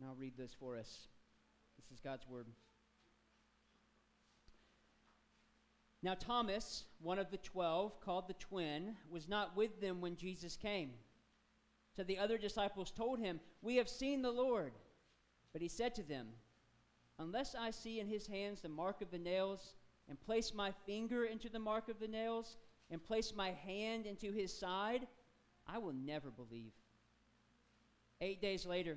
And I'll read this for us. This is God's word. Now, Thomas, one of the twelve, called the twin, was not with them when Jesus came. So the other disciples told him, We have seen the Lord. But he said to them, Unless I see in his hands the mark of the nails, and place my finger into the mark of the nails, and place my hand into his side, I will never believe. Eight days later,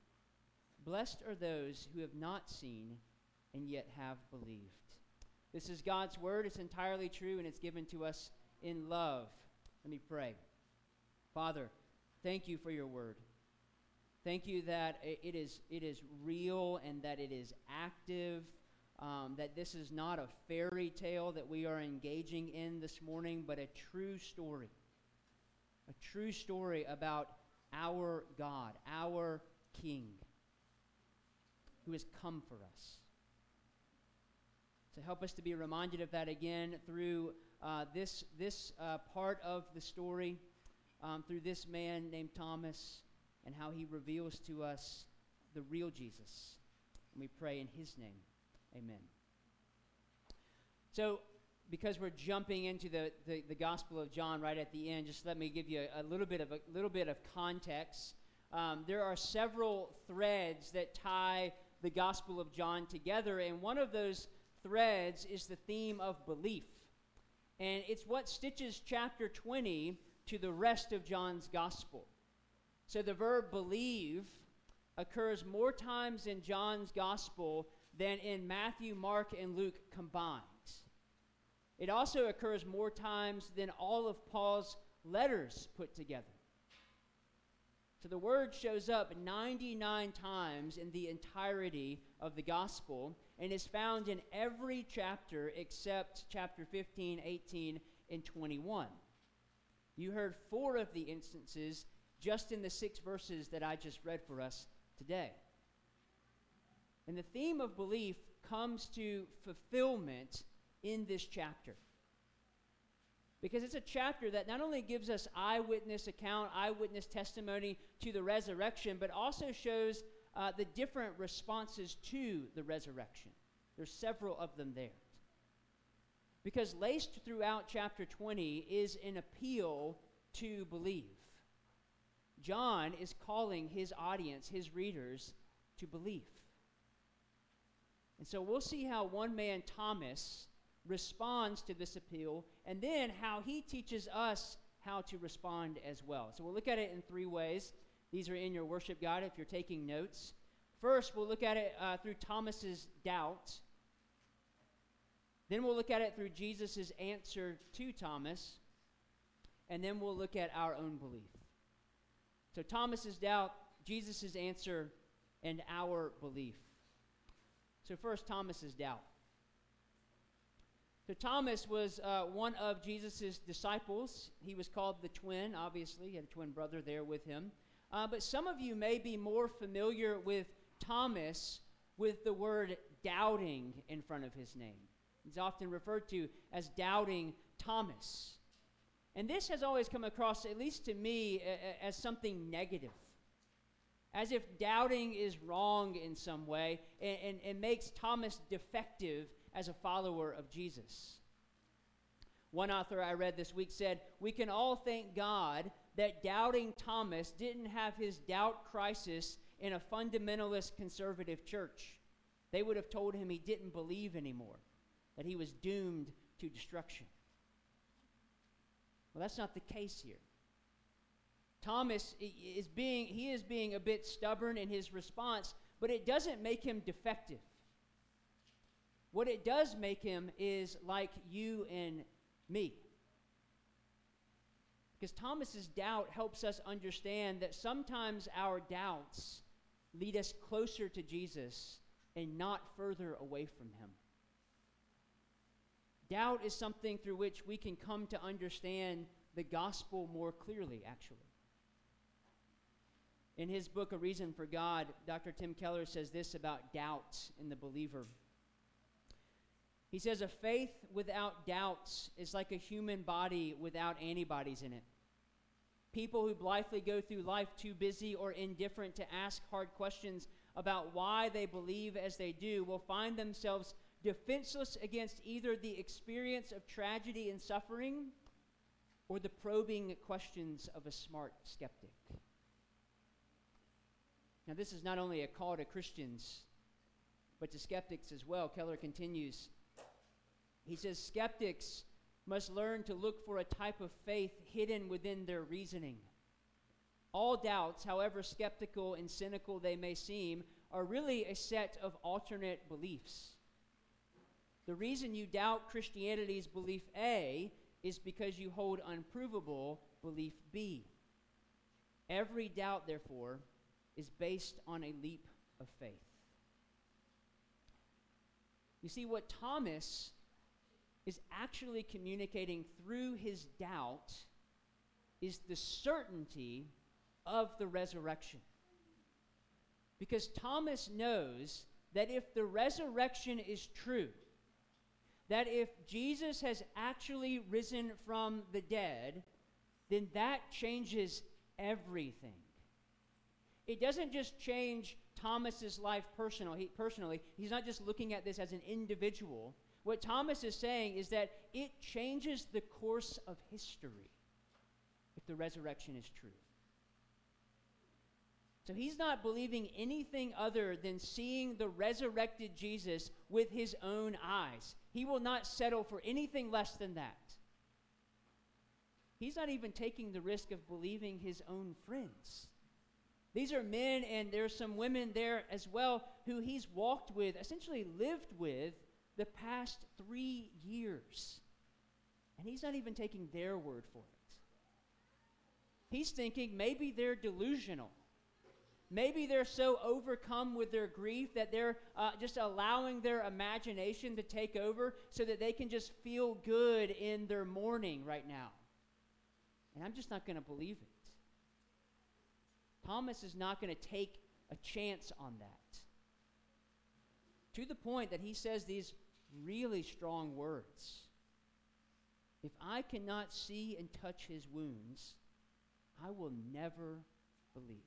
Blessed are those who have not seen and yet have believed. This is God's word. It's entirely true and it's given to us in love. Let me pray. Father, thank you for your word. Thank you that it is, it is real and that it is active, um, that this is not a fairy tale that we are engaging in this morning, but a true story. A true story about our God, our King, who has come for us. To help us to be reminded of that again through uh, this, this uh, part of the story, um, through this man named Thomas and how he reveals to us the real Jesus. And we pray in his name. Amen. So, because we're jumping into the, the, the, Gospel of John right at the end, just let me give you a, a little bit of a little bit of context. Um, there are several threads that tie the Gospel of John together, and one of those threads is the theme of belief. And it's what stitches chapter 20 to the rest of John's Gospel. So the verb believe occurs more times in John's gospel than in Matthew, Mark, and Luke combined. It also occurs more times than all of Paul's letters put together. So the word shows up 99 times in the entirety of the gospel and is found in every chapter except chapter 15, 18, and 21. You heard four of the instances just in the six verses that I just read for us today. And the theme of belief comes to fulfillment in this chapter. Because it's a chapter that not only gives us eyewitness account, eyewitness testimony to the resurrection, but also shows uh, the different responses to the resurrection. There's several of them there. Because laced throughout chapter 20 is an appeal to believe. John is calling his audience, his readers, to believe. And so we'll see how one man, Thomas, responds to this appeal, and then how he teaches us how to respond as well. So we'll look at it in three ways. These are in your worship guide if you're taking notes. First, we'll look at it uh, through Thomas's doubt. Then we'll look at it through Jesus' answer to Thomas. And then we'll look at our own belief. So Thomas's doubt, Jesus' answer, and our belief. So first, Thomas's doubt. So Thomas was uh, one of Jesus' disciples. He was called the twin, obviously. He had a twin brother there with him. Uh, but some of you may be more familiar with Thomas with the word doubting in front of his name. He's often referred to as doubting Thomas. And this has always come across, at least to me, as something negative. As if doubting is wrong in some way and, and, and makes Thomas defective as a follower of Jesus. One author I read this week said, We can all thank God that doubting Thomas didn't have his doubt crisis in a fundamentalist conservative church. They would have told him he didn't believe anymore, that he was doomed to destruction. Well, that's not the case here. Thomas is being he is being a bit stubborn in his response, but it doesn't make him defective. What it does make him is like you and me. Because Thomas's doubt helps us understand that sometimes our doubts lead us closer to Jesus and not further away from him. Doubt is something through which we can come to understand the gospel more clearly, actually. In his book, A Reason for God, Dr. Tim Keller says this about doubt in the believer. He says, A faith without doubts is like a human body without antibodies in it. People who blithely go through life too busy or indifferent to ask hard questions about why they believe as they do will find themselves defenseless against either the experience of tragedy and suffering or the probing questions of a smart skeptic. Now, this is not only a call to Christians, but to skeptics as well. Keller continues. He says, Skeptics must learn to look for a type of faith hidden within their reasoning. All doubts, however skeptical and cynical they may seem, are really a set of alternate beliefs. The reason you doubt Christianity's belief A is because you hold unprovable belief B. Every doubt, therefore, is based on a leap of faith. You see, what Thomas is actually communicating through his doubt is the certainty of the resurrection. Because Thomas knows that if the resurrection is true, that if Jesus has actually risen from the dead, then that changes everything. It doesn't just change Thomas's life personal, he, personally. He's not just looking at this as an individual. What Thomas is saying is that it changes the course of history if the resurrection is true. So he's not believing anything other than seeing the resurrected Jesus with his own eyes. He will not settle for anything less than that. He's not even taking the risk of believing his own friends. These are men, and there's some women there as well who he's walked with, essentially lived with, the past three years. And he's not even taking their word for it. He's thinking maybe they're delusional. Maybe they're so overcome with their grief that they're uh, just allowing their imagination to take over so that they can just feel good in their mourning right now. And I'm just not going to believe it. Thomas is not going to take a chance on that. To the point that he says these really strong words If I cannot see and touch his wounds, I will never believe.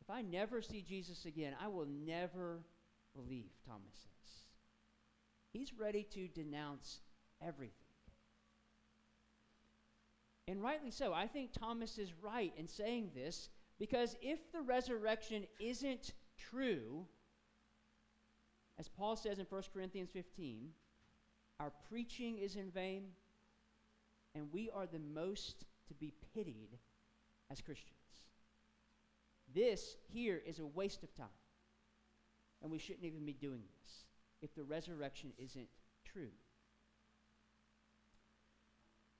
If I never see Jesus again, I will never believe, Thomas says. He's ready to denounce everything. And rightly so. I think Thomas is right in saying this because if the resurrection isn't true, as Paul says in 1 Corinthians 15, our preaching is in vain, and we are the most to be pitied as Christians. This here is a waste of time. And we shouldn't even be doing this if the resurrection isn't true.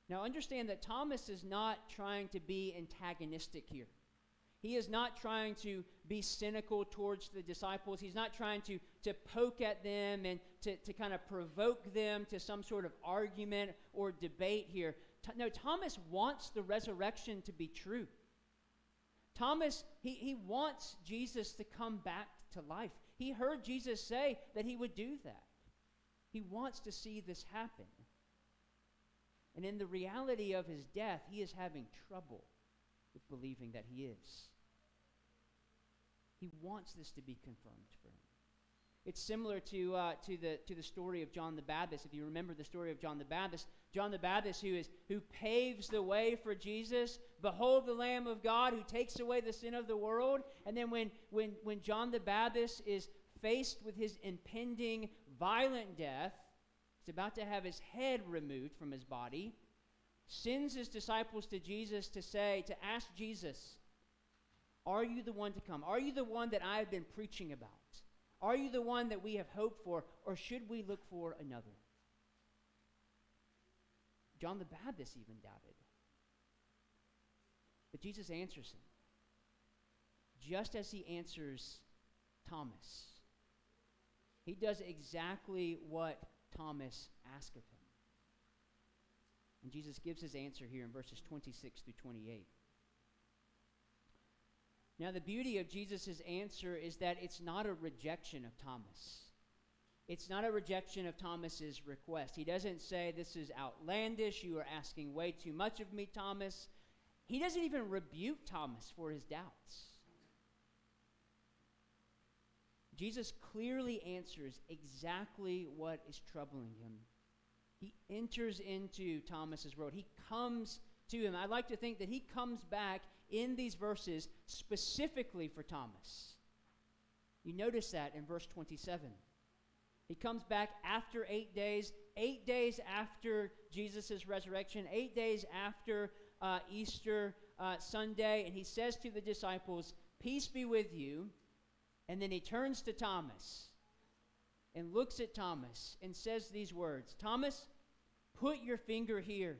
Now, understand that Thomas is not trying to be antagonistic here. He is not trying to be cynical towards the disciples. He's not trying to, to poke at them and to, to kind of provoke them to some sort of argument or debate here. no, Thomas wants the resurrection to be true. Thomas, he, he wants Jesus to come back to life. He heard Jesus say that he would do that. He wants to see this happen. And in the reality of his death, he is having trouble with believing that he is. He wants this to be confirmed for him. It's similar to, uh, to, the, to the story of John the Baptist. If you remember the story of John the Baptist, John the Baptist, who, is, who paves the way for Jesus, behold the Lamb of God who takes away the sin of the world. And then when, when, when John the Baptist is faced with his impending violent death, he's about to have his head removed from his body, sends his disciples to Jesus to say, to ask Jesus, Are you the one to come? Are you the one that I have been preaching about? Are you the one that we have hoped for, or should we look for another? John the Baptist even doubted. But Jesus answers him. just as he answers Thomas. He does exactly what Thomas asked of him. And Jesus gives his answer here in verses 26 through 28. Now, the beauty of Jesus' answer is that it's not a rejection of Thomas. It's not a rejection of Thomas's request. He doesn't say, This is outlandish. You are asking way too much of me, Thomas. He doesn't even rebuke Thomas for his doubts. Jesus clearly answers exactly what is troubling him. He enters into Thomas's world. He comes to him. I like to think that he comes back in these verses specifically for Thomas. You notice that in verse 27. He comes back after eight days, eight days after Jesus' resurrection, eight days after uh, Easter uh, Sunday, and he says to the disciples, Peace be with you. And then he turns to Thomas and looks at Thomas and says these words Thomas, put your finger here.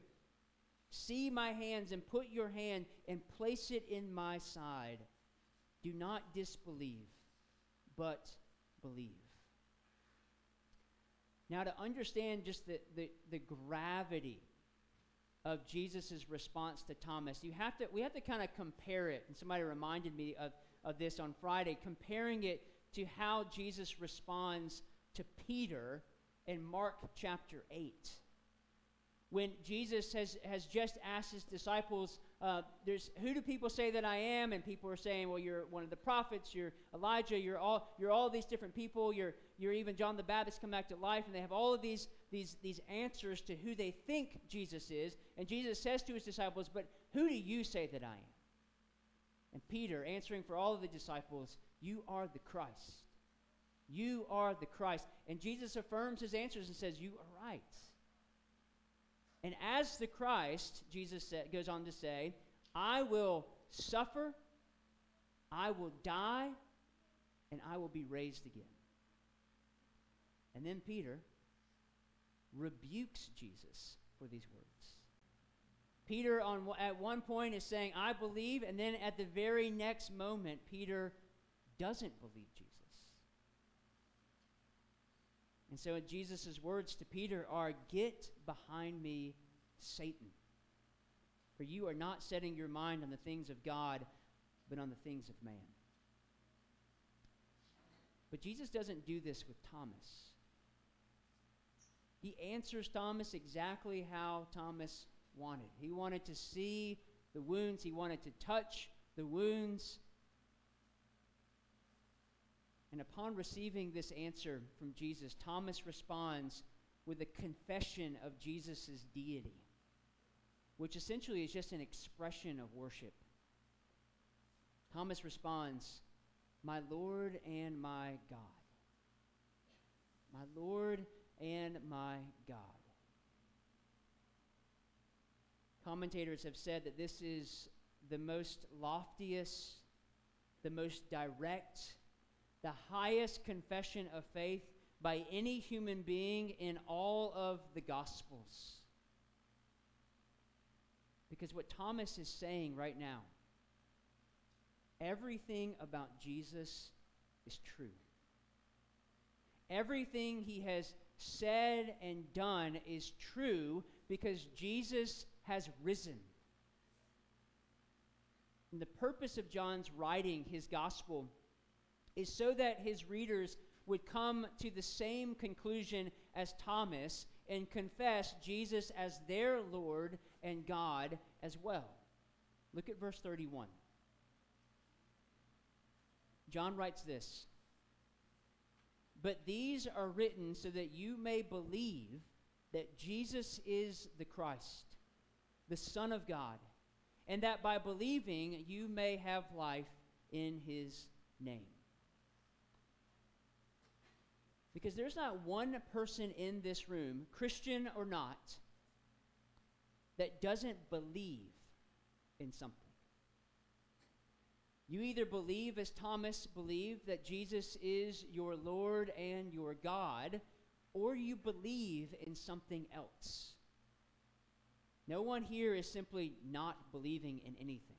See my hands and put your hand and place it in my side. Do not disbelieve, but believe. Now, to understand just the, the, the gravity of Jesus' response to Thomas, you have to, we have to kind of compare it. And somebody reminded me of, of this on Friday, comparing it to how Jesus responds to Peter in Mark chapter 8 when Jesus has, has just asked his disciples, uh, there's, who do people say that I am? And people are saying, well, you're one of the prophets, you're Elijah, you're all, you're all these different people, you're, you're even John the Baptist come back to life. And they have all of these, these, these answers to who they think Jesus is. And Jesus says to his disciples, but who do you say that I am? And Peter, answering for all of the disciples, you are the Christ. You are the Christ. And Jesus affirms his answers and says, you are right. And as the Christ, Jesus said, goes on to say, I will suffer, I will die, and I will be raised again. And then Peter rebukes Jesus for these words. Peter, on, at one point, is saying, I believe, and then at the very next moment, Peter doesn't believe Jesus. And so Jesus' words to Peter are Get behind me, Satan. For you are not setting your mind on the things of God, but on the things of man. But Jesus doesn't do this with Thomas. He answers Thomas exactly how Thomas wanted. He wanted to see the wounds, he wanted to touch the wounds, and upon receiving this answer from Jesus, Thomas responds with a confession of Jesus' deity, which essentially is just an expression of worship. Thomas responds, My Lord and my God. My Lord and my God. Commentators have said that this is the most loftiest, the most direct, the highest confession of faith by any human being in all of the Gospels. Because what Thomas is saying right now, everything about Jesus is true. Everything he has said and done is true because Jesus has risen. And the purpose of John's writing his gospel is so that his readers would come to the same conclusion as Thomas and confess Jesus as their Lord and God as well. Look at verse 31. John writes this But these are written so that you may believe that Jesus is the Christ, the Son of God, and that by believing you may have life in his name. Because there's not one person in this room, Christian or not, that doesn't believe in something. You either believe, as Thomas believed, that Jesus is your Lord and your God, or you believe in something else. No one here is simply not believing in anything.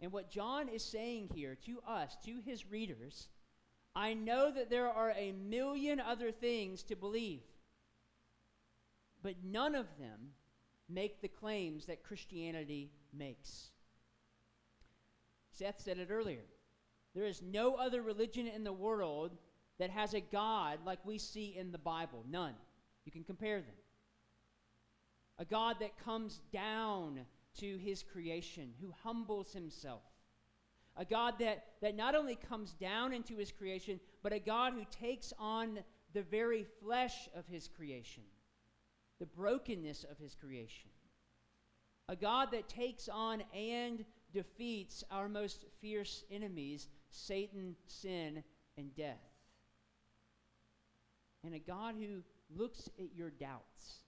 And what John is saying here to us, to his readers, I know that there are a million other things to believe, but none of them make the claims that Christianity makes. Seth said it earlier. There is no other religion in the world that has a God like we see in the Bible. None. You can compare them. A God that comes down to his creation, who humbles himself. A God that, that not only comes down into his creation, but a God who takes on the very flesh of his creation, the brokenness of his creation. A God that takes on and defeats our most fierce enemies, Satan, sin, and death. And a God who looks at your doubts,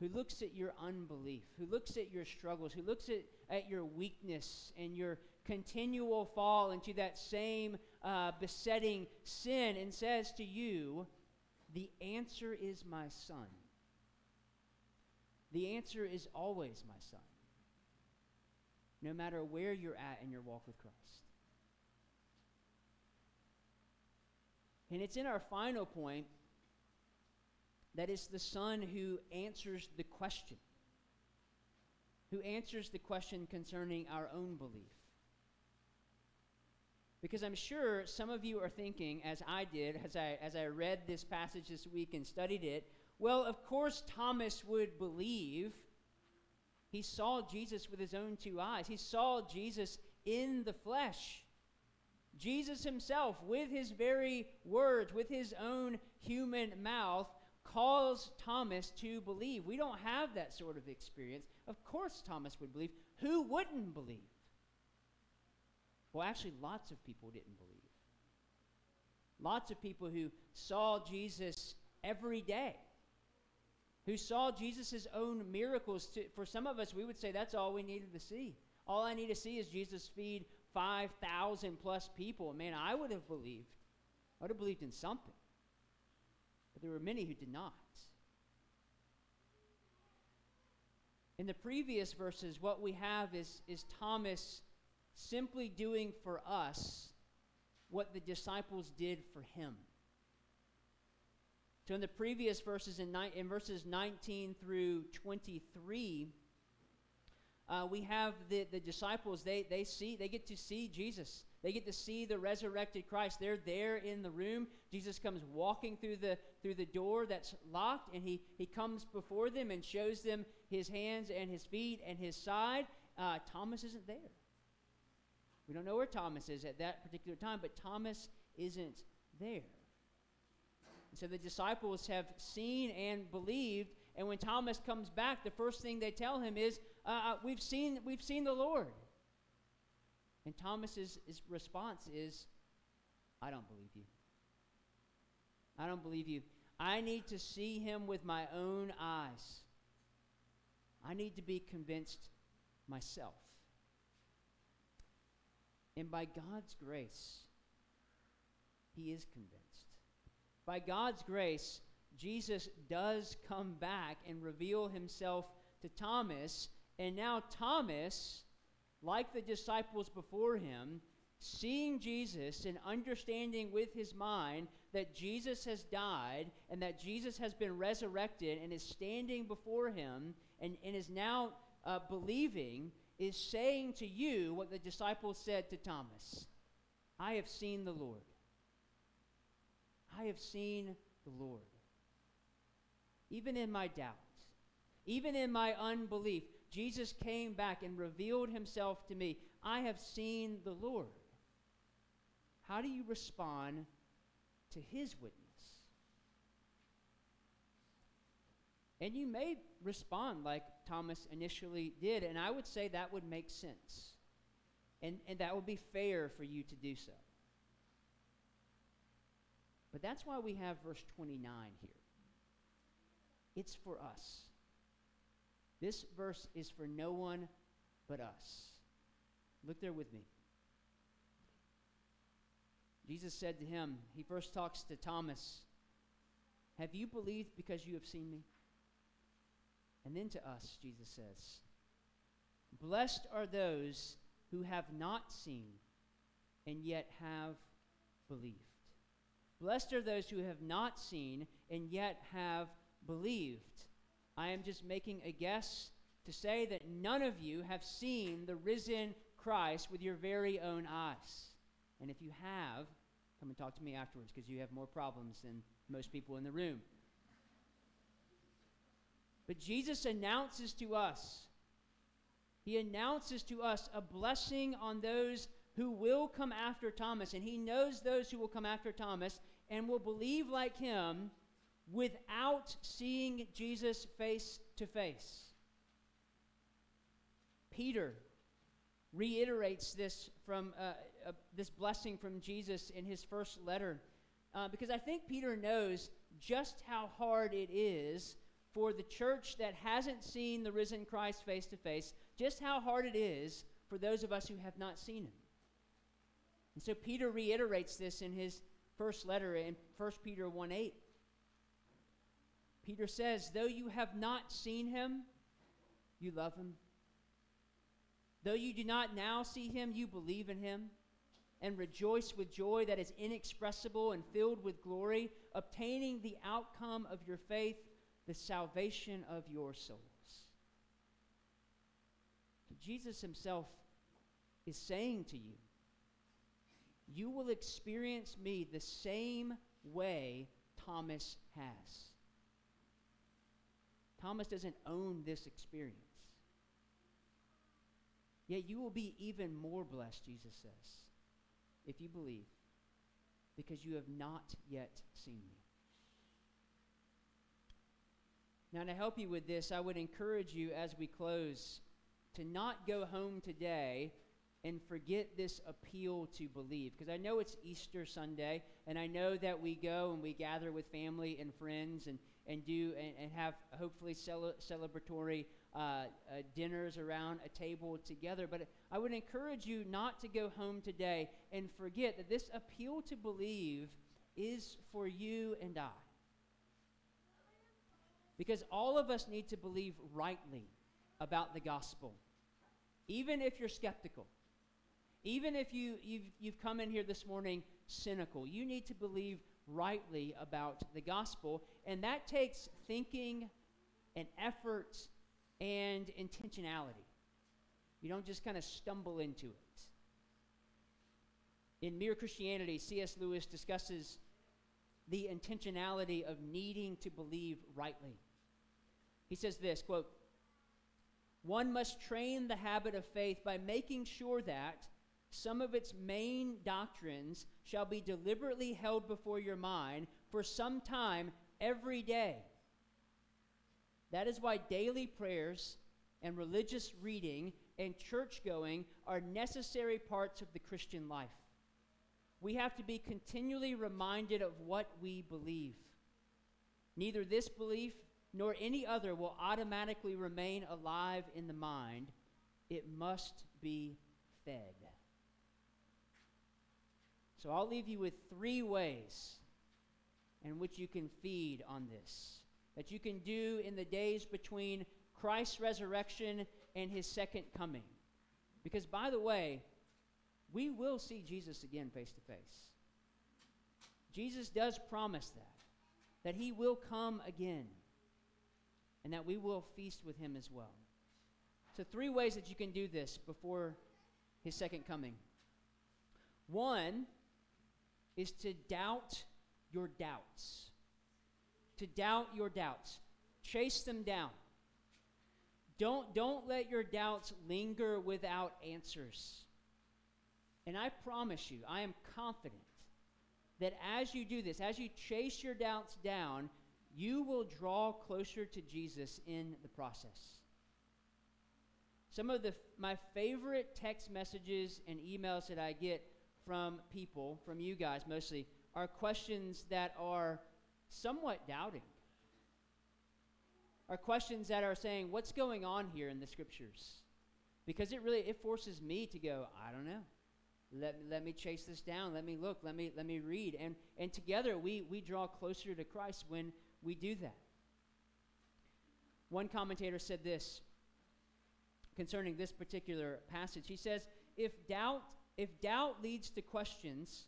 who looks at your unbelief, who looks at your struggles, who looks at, at your weakness and your continual fall into that same uh, besetting sin and says to you, The answer is my son. The answer is always my son, no matter where you're at in your walk with Christ. And it's in our final point that it's the Son who answers the question, who answers the question concerning our own belief. Because I'm sure some of you are thinking, as I did, as I, as I read this passage this week and studied it, well, of course, Thomas would believe. He saw Jesus with his own two eyes, he saw Jesus in the flesh. Jesus himself, with his very words, with his own human mouth, calls Thomas to believe. We don't have that sort of experience. Of course, Thomas would believe. Who wouldn't believe? Well, actually, lots of people didn't believe. Lots of people who saw Jesus every day, who saw Jesus' own miracles. To, for some of us, we would say that's all we needed to see. All I need to see is Jesus feed 5,000 plus people. Man, I would have believed. I would have believed in something. But there were many who did not. In the previous verses, what we have is, is Thomas simply doing for us what the disciples did for him. So in the previous verses, in, ni- in verses 19 through 23, uh, we have the, the disciples, they, they see, they get to see Jesus. They get to see the resurrected Christ. They're there in the room. Jesus comes walking through the, through the door that's locked, and he, he comes before them and shows them his hands and his feet and his side. Uh, Thomas isn't there. We don't know where Thomas is at that particular time, but Thomas isn't there. And so the disciples have seen and believed, and when Thomas comes back, the first thing they tell him is, uh, uh, we've, seen, we've seen the Lord. And Thomas's response is, I don't believe you. I don't believe you. I need to see him with my own eyes. I need to be convinced myself. And by God's grace, he is convinced. By God's grace, Jesus does come back and reveal himself to Thomas and now Thomas, like the disciples before him, seeing Jesus and understanding with his mind that Jesus has died and that Jesus has been resurrected and is standing before him and, and is now uh, believing, is saying to you what the disciples said to Thomas I have seen the Lord. I have seen the Lord. Even in my doubt, even in my unbelief, Jesus came back and revealed himself to me. I have seen the Lord. How do you respond to his witness? And you may respond like Thomas initially did, and I would say that would make sense. And, and that would be fair for you to do so. But that's why we have verse 29 here. It's for us. This verse is for no one but us. Look there with me. Jesus said to him, he first talks to Thomas, Have you believed because you have seen me? And then to us, Jesus says, Blessed are those who have not seen and yet have believed. Blessed are those who have not seen and yet have believed. I am just making a guess to say that none of you have seen the risen Christ with your very own eyes. And if you have, come and talk to me afterwards because you have more problems than most people in the room. But Jesus announces to us, He announces to us a blessing on those who will come after Thomas. And He knows those who will come after Thomas and will believe like Him without seeing Jesus face to face. Peter reiterates this from uh, uh, this blessing from Jesus in his first letter uh, because I think Peter knows just how hard it is for the church that hasn't seen the risen Christ face to face, just how hard it is for those of us who have not seen him. And so Peter reiterates this in his first letter in 1 Peter 1 8. Peter says, Though you have not seen him, you love him. Though you do not now see him, you believe in him and rejoice with joy that is inexpressible and filled with glory, obtaining the outcome of your faith, the salvation of your souls. Jesus himself is saying to you, you will experience me the same way Thomas has. Thomas doesn't own this experience. Yet you will be even more blessed, Jesus says, if you believe, because you have not yet seen me. Now, to help you with this, I would encourage you as we close to not go home today and forget this appeal to believe. Because I know it's Easter Sunday, and I know that we go and we gather with family and friends and, and do and, and have hopefully cel- celebratory uh, uh, dinners around a table together. But I would encourage you not to go home today and forget that this appeal to believe is for you and I. Because all of us need to believe rightly about the gospel, even if you're skeptical. Even if you, you've, you've come in here this morning cynical, you need to believe rightly about the gospel. And that takes thinking and effort and intentionality. You don't just kind of stumble into it. In Mere Christianity, C.S. Lewis discusses the intentionality of needing to believe rightly. He says this quote, one must train the habit of faith by making sure that some of its main doctrines shall be deliberately held before your mind for some time every day that is why daily prayers and religious reading and church going are necessary parts of the Christian life. We have to be continually reminded of what we believe. Neither this belief nor any other will automatically remain alive in the mind. It must be fed. So I'll leave you with three ways in which you can feed on this that you can do in the days between Christ's resurrection and his second coming. Because, by the way, we will see Jesus again face to face. Jesus does promise that, that he will come again, and that we will feast with him as well. So, three ways that you can do this before his second coming. One is to doubt your doubts to doubt your doubts. Chase them down. Don't, don't let your doubts linger without answers. And I promise you, I am confident that as you do this, as you chase your doubts down, you will draw closer to Jesus in the process. Some of the, my favorite text messages and emails that I get from people, from you guys mostly, are questions that are somewhat doubting. Are questions that are saying, what's going on here in the scriptures? Because it really it forces me to go, I don't know. Let, let me chase this down. Let me look. Let me let me read. And and together we we draw closer to Christ when we do that. One commentator said this concerning this particular passage. He says, if doubt, if doubt leads to questions,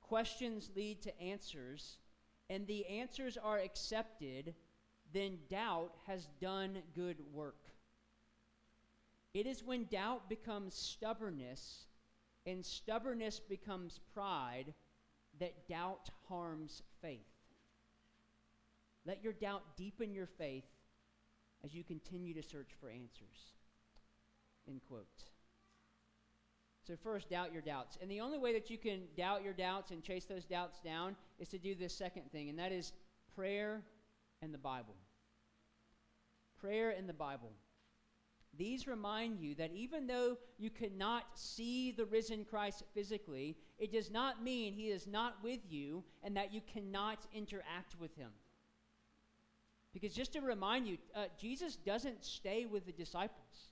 questions lead to answers, and the answers are accepted, then doubt has done good work. It is when doubt becomes stubbornness and stubbornness becomes pride that doubt harms faith. Let your doubt deepen your faith as you continue to search for answers. End quote. So, first, doubt your doubts. And the only way that you can doubt your doubts and chase those doubts down is to do this second thing, and that is prayer and the Bible. Prayer and the Bible. These remind you that even though you cannot see the risen Christ physically, it does not mean he is not with you and that you cannot interact with him. Because just to remind you, uh, Jesus doesn't stay with the disciples.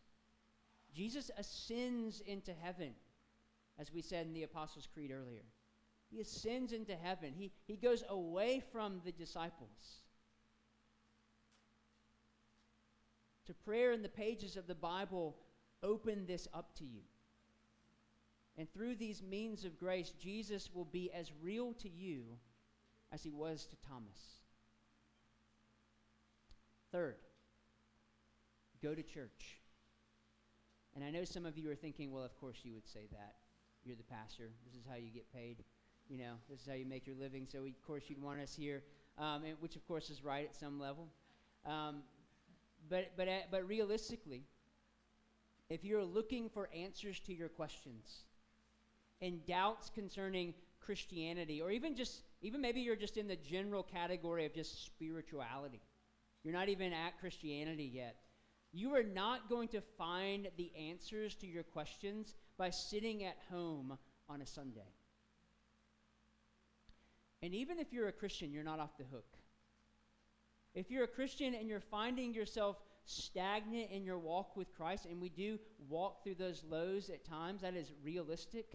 Jesus ascends into heaven, as we said in the Apostles' Creed earlier. He ascends into heaven, he, he goes away from the disciples. To prayer in the pages of the Bible open this up to you. And through these means of grace, Jesus will be as real to you as he was to Thomas. Third, go to church. And I know some of you are thinking, well, of course you would say that. You're the pastor. This is how you get paid. You know, this is how you make your living. So, we, of course, you'd want us here, um, and, which, of course, is right at some level. Um, but, but, uh, but realistically, if you're looking for answers to your questions and doubts concerning Christianity, or even just, even maybe you're just in the general category of just spirituality, you're not even at Christianity yet. You are not going to find the answers to your questions by sitting at home on a Sunday. And even if you're a Christian, you're not off the hook. If you're a Christian and you're finding yourself stagnant in your walk with Christ, and we do walk through those lows at times, that is realistic.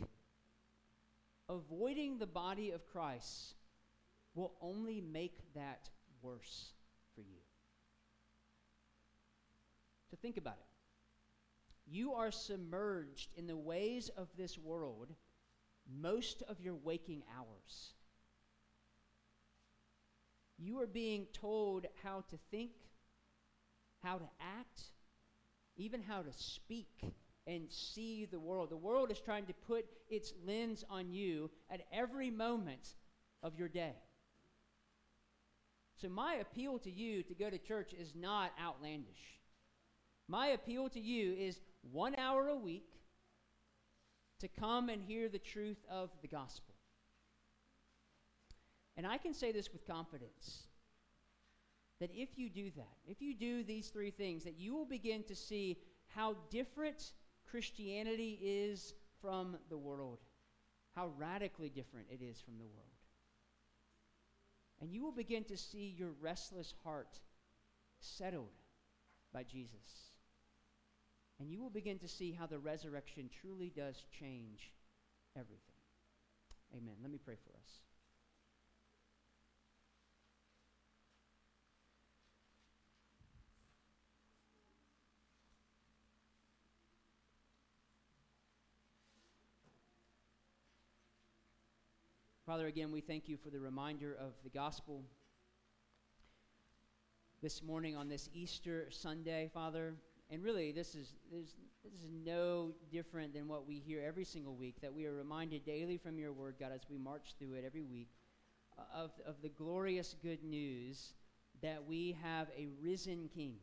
Avoiding the body of Christ will only make that worse for you. So think about it. You are submerged in the ways of this world most of your waking hours. You are being told how to think, how to act, even how to speak and see the world. The world is trying to put its lens on you at every moment of your day. So, my appeal to you to go to church is not outlandish. My appeal to you is one hour a week to come and hear the truth of the gospel. And I can say this with confidence that if you do that, if you do these three things, that you will begin to see how different Christianity is from the world, how radically different it is from the world. And you will begin to see your restless heart settled by Jesus. And you will begin to see how the resurrection truly does change everything. Amen. Let me pray for us. Father, again, we thank you for the reminder of the gospel this morning on this Easter Sunday, Father. And really, this is, this, this is no different than what we hear every single week, that we are reminded daily from your word, God, as we march through it every week, uh, of, of the glorious good news that we have a risen king.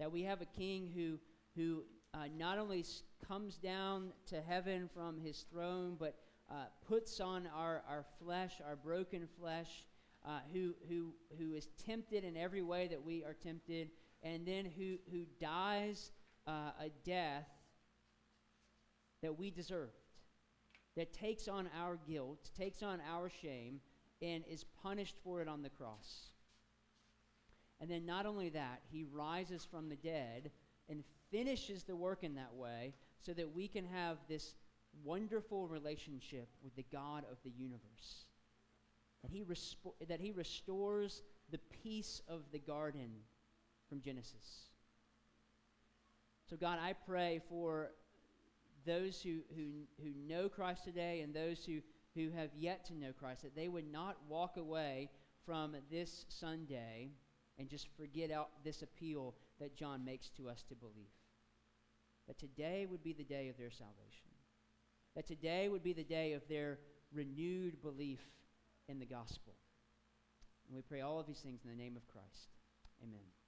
That we have a king who, who uh, not only comes down to heaven from his throne, but uh, puts on our, our flesh, our broken flesh, uh, who, who, who is tempted in every way that we are tempted, and then who, who dies uh, a death that we deserved, that takes on our guilt, takes on our shame, and is punished for it on the cross. And then not only that, he rises from the dead and finishes the work in that way so that we can have this wonderful relationship with the God of the universe. That he, that he restores the peace of the garden from Genesis. So, God, I pray for those who, who, who know Christ today and those who, who have yet to know Christ, that they would not walk away from this Sunday and just forget out this appeal that John makes to us to believe. That today would be the day of their salvation. That today would be the day of their renewed belief in the gospel. And we pray all of these things in the name of Christ. Amen.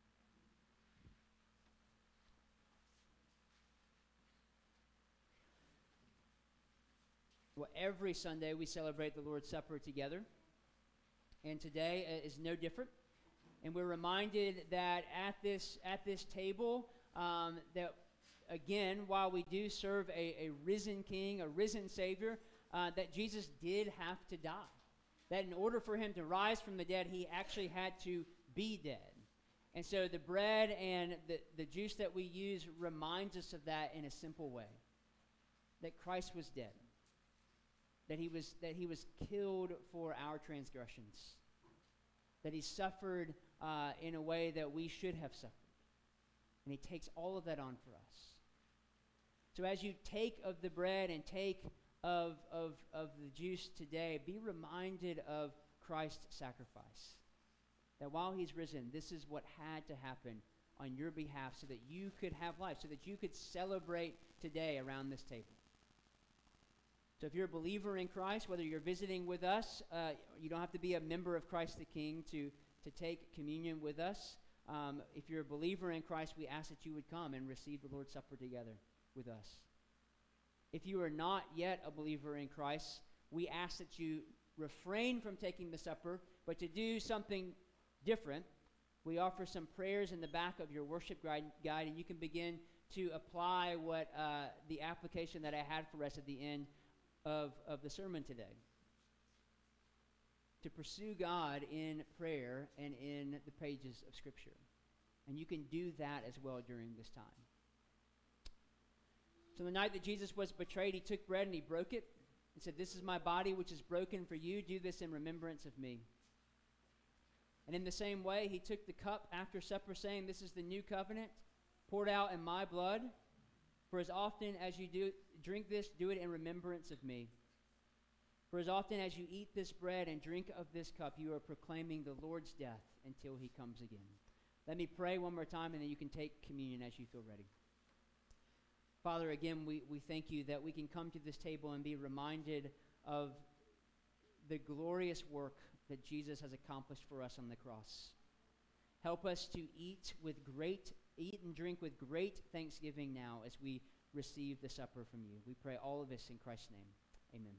Well, every Sunday we celebrate the Lord's Supper together. And today uh, is no different. And we're reminded that at this, at this table, um, that again, while we do serve a, a risen King, a risen Savior, uh, that Jesus did have to die. That in order for him to rise from the dead, he actually had to be dead. And so the bread and the, the juice that we use reminds us of that in a simple way that Christ was dead, that he was, that he was killed for our transgressions, that he suffered uh, in a way that we should have suffered. And he takes all of that on for us. So as you take of the bread and take of, of, of the juice today, be reminded of Christ's sacrifice. That while he's risen, this is what had to happen on your behalf so that you could have life, so that you could celebrate today around this table. So if you're a believer in Christ, whether you're visiting with us, uh, you don't have to be a member of Christ the King to, to take communion with us. Um, if you're a believer in Christ, we ask that you would come and receive the Lord's Supper together with us. If you are not yet a believer in Christ, we ask that you refrain from taking the supper, but to do something different. We offer some prayers in the back of your worship guide, guide and you can begin to apply what uh, the application that I had for us at the end of, of the sermon today. To pursue God in prayer and in the pages of Scripture. And you can do that as well during this time. So the night that Jesus was betrayed, he took bread and he broke it and said, This is my body which is broken for you. Do this in remembrance of me. And in the same way, he took the cup after supper, saying, This is the new covenant poured out in my blood. For as often as you do drink this, do it in remembrance of me. For as often as you eat this bread and drink of this cup, you are proclaiming the Lord's death until he comes again. Let me pray one more time, and then you can take communion as you feel ready. Father, again, we, we thank you that we can come to this table and be reminded of the glorious work that Jesus has accomplished for us on the cross. Help us to eat with great eat and drink with great thanksgiving now as we receive the supper from you. We pray all of this in Christ's name. Amen.